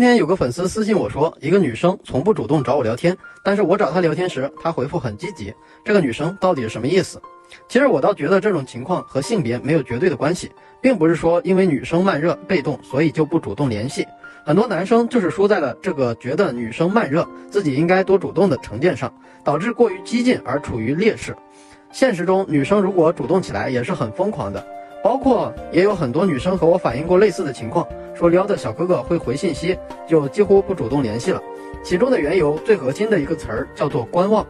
今天有个粉丝私信我说，一个女生从不主动找我聊天，但是我找她聊天时，她回复很积极。这个女生到底是什么意思？其实我倒觉得这种情况和性别没有绝对的关系，并不是说因为女生慢热被动，所以就不主动联系。很多男生就是输在了这个觉得女生慢热，自己应该多主动的成见上，导致过于激进而处于劣势。现实中，女生如果主动起来也是很疯狂的。包括也有很多女生和我反映过类似的情况，说撩的小哥哥会回信息，就几乎不主动联系了。其中的缘由最核心的一个词儿叫做观望，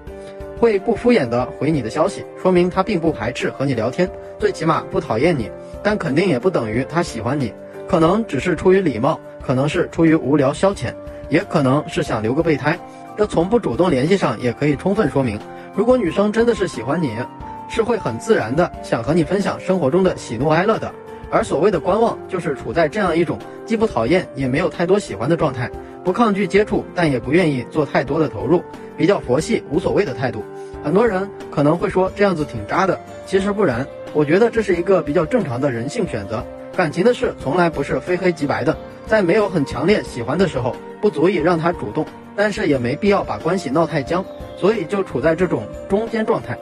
会不敷衍的回你的消息，说明他并不排斥和你聊天，最起码不讨厌你，但肯定也不等于他喜欢你，可能只是出于礼貌，可能是出于无聊消遣，也可能是想留个备胎。这从不主动联系上也可以充分说明，如果女生真的是喜欢你。是会很自然的想和你分享生活中的喜怒哀乐的，而所谓的观望，就是处在这样一种既不讨厌也没有太多喜欢的状态，不抗拒接触，但也不愿意做太多的投入，比较佛系无所谓的态度。很多人可能会说这样子挺渣的，其实不然，我觉得这是一个比较正常的人性选择。感情的事从来不是非黑即白的，在没有很强烈喜欢的时候，不足以让他主动，但是也没必要把关系闹太僵，所以就处在这种中间状态。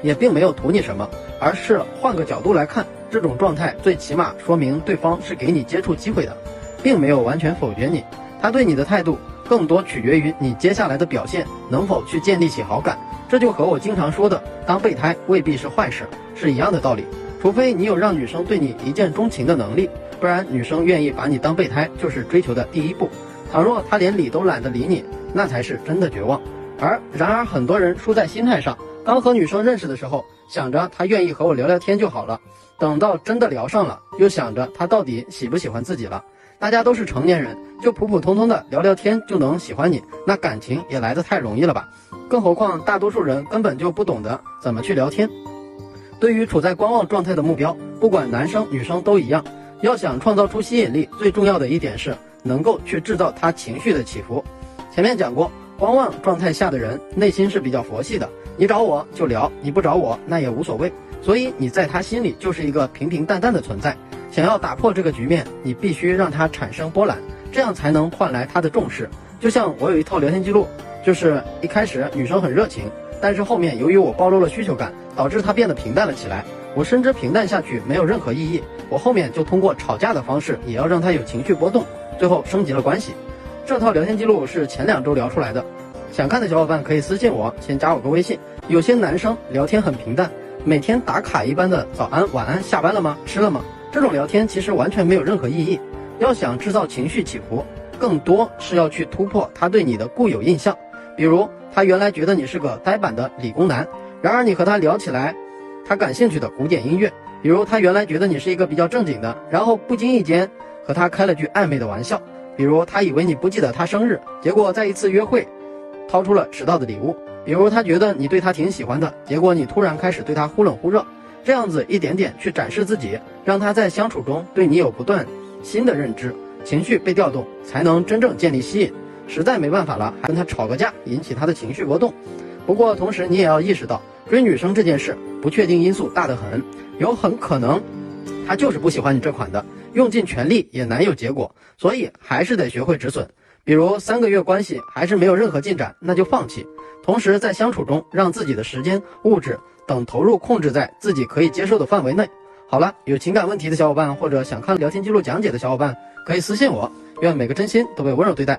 也并没有图你什么，而是换个角度来看，这种状态最起码说明对方是给你接触机会的，并没有完全否决你。他对你的态度更多取决于你接下来的表现能否去建立起好感。这就和我经常说的当备胎未必是坏事是一样的道理。除非你有让女生对你一见钟情的能力，不然女生愿意把你当备胎就是追求的第一步。倘若她连理都懒得理你，那才是真的绝望。而然而很多人输在心态上。刚和女生认识的时候，想着他愿意和我聊聊天就好了。等到真的聊上了，又想着他到底喜不喜欢自己了。大家都是成年人，就普普通通的聊聊天就能喜欢你，那感情也来得太容易了吧？更何况大多数人根本就不懂得怎么去聊天。对于处在观望状态的目标，不管男生女生都一样。要想创造出吸引力，最重要的一点是能够去制造他情绪的起伏。前面讲过，观望状态下的人内心是比较佛系的。你找我就聊，你不找我那也无所谓，所以你在他心里就是一个平平淡淡的存在。想要打破这个局面，你必须让他产生波澜，这样才能换来他的重视。就像我有一套聊天记录，就是一开始女生很热情，但是后面由于我暴露了需求感，导致她变得平淡了起来。我深知平淡下去没有任何意义，我后面就通过吵架的方式，也要让她有情绪波动，最后升级了关系。这套聊天记录是前两周聊出来的。想看的小伙伴可以私信我，先加我个微信。有些男生聊天很平淡，每天打卡一般的早安、晚安、下班了吗？吃了吗？这种聊天其实完全没有任何意义。要想制造情绪起伏，更多是要去突破他对你的固有印象。比如他原来觉得你是个呆板的理工男，然而你和他聊起来，他感兴趣的古典音乐。比如他原来觉得你是一个比较正经的，然后不经意间和他开了句暧昧的玩笑。比如他以为你不记得他生日，结果在一次约会。掏出了迟到的礼物，比如他觉得你对他挺喜欢的，结果你突然开始对他忽冷忽热，这样子一点点去展示自己，让他在相处中对你有不断新的认知，情绪被调动，才能真正建立吸引。实在没办法了，还跟他吵个架，引起他的情绪波动。不过同时你也要意识到，追女生这件事不确定因素大得很，有很可能他就是不喜欢你这款的，用尽全力也难有结果，所以还是得学会止损。比如三个月关系还是没有任何进展，那就放弃。同时在相处中，让自己的时间、物质等投入控制在自己可以接受的范围内。好了，有情感问题的小伙伴或者想看聊天记录讲解的小伙伴，可以私信我。愿每个真心都被温柔对待。